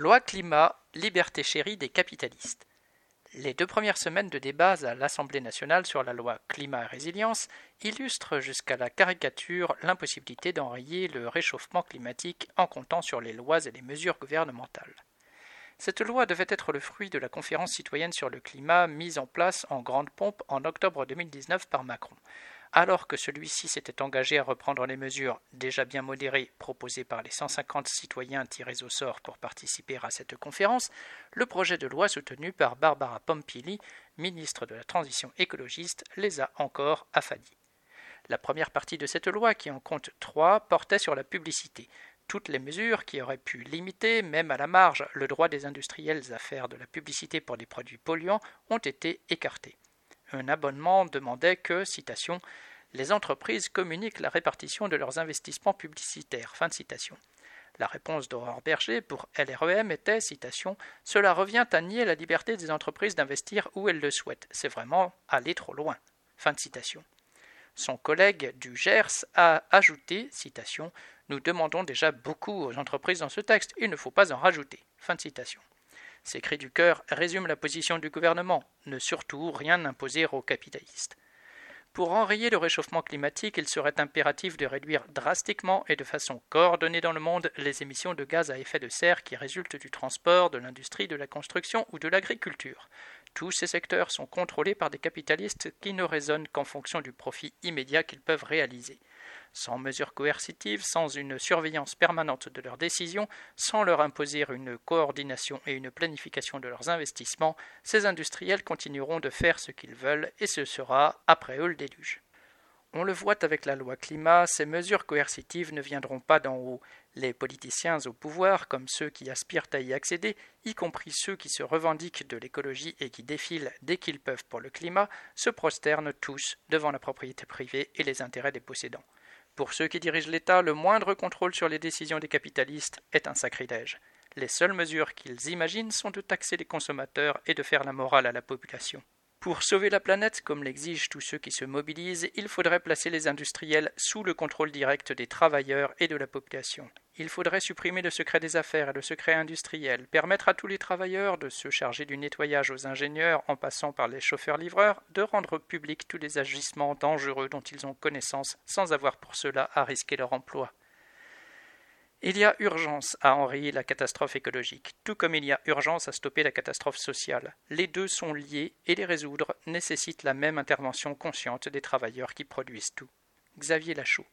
Loi climat, liberté chérie des capitalistes. Les deux premières semaines de débats à l'Assemblée nationale sur la loi climat et résilience illustrent jusqu'à la caricature l'impossibilité d'enrayer le réchauffement climatique en comptant sur les lois et les mesures gouvernementales. Cette loi devait être le fruit de la conférence citoyenne sur le climat mise en place en grande pompe en octobre 2019 par Macron. Alors que celui-ci s'était engagé à reprendre les mesures déjà bien modérées proposées par les 150 citoyens tirés au sort pour participer à cette conférence, le projet de loi soutenu par Barbara Pompili, ministre de la Transition écologiste, les a encore affadis. La première partie de cette loi, qui en compte trois, portait sur la publicité. Toutes les mesures qui auraient pu limiter, même à la marge, le droit des industriels à faire de la publicité pour des produits polluants ont été écartées un abonnement demandait que, citation, les entreprises communiquent la répartition de leurs investissements publicitaires. Fin de citation. La réponse d'Aurore Berger pour LREM était, citation, Cela revient à nier la liberté des entreprises d'investir où elles le souhaitent. C'est vraiment aller trop loin. Fin de citation. Son collègue du Gers a ajouté, citation, Nous demandons déjà beaucoup aux entreprises dans ce texte, il ne faut pas en rajouter. Fin de citation. Ces cris du cœur résument la position du gouvernement ne surtout rien imposer aux capitalistes. Pour enrayer le réchauffement climatique, il serait impératif de réduire drastiquement et de façon coordonnée dans le monde les émissions de gaz à effet de serre qui résultent du transport, de l'industrie, de la construction ou de l'agriculture. Tous ces secteurs sont contrôlés par des capitalistes qui ne raisonnent qu'en fonction du profit immédiat qu'ils peuvent réaliser sans mesures coercitives, sans une surveillance permanente de leurs décisions, sans leur imposer une coordination et une planification de leurs investissements, ces industriels continueront de faire ce qu'ils veulent et ce sera après eux le déluge. On le voit avec la loi climat, ces mesures coercitives ne viendront pas d'en haut. Les politiciens au pouvoir, comme ceux qui aspirent à y accéder, y compris ceux qui se revendiquent de l'écologie et qui défilent dès qu'ils peuvent pour le climat, se prosternent tous devant la propriété privée et les intérêts des possédants. Pour ceux qui dirigent l'État, le moindre contrôle sur les décisions des capitalistes est un sacrilège. Les seules mesures qu'ils imaginent sont de taxer les consommateurs et de faire la morale à la population. Pour sauver la planète, comme l'exigent tous ceux qui se mobilisent, il faudrait placer les industriels sous le contrôle direct des travailleurs et de la population. Il faudrait supprimer le secret des affaires et le secret industriel, permettre à tous les travailleurs de se charger du nettoyage aux ingénieurs en passant par les chauffeurs-livreurs, de rendre publics tous les agissements dangereux dont ils ont connaissance sans avoir pour cela à risquer leur emploi. Il y a urgence à enrayer la catastrophe écologique, tout comme il y a urgence à stopper la catastrophe sociale. Les deux sont liés et les résoudre nécessite la même intervention consciente des travailleurs qui produisent tout. Xavier Lachaud.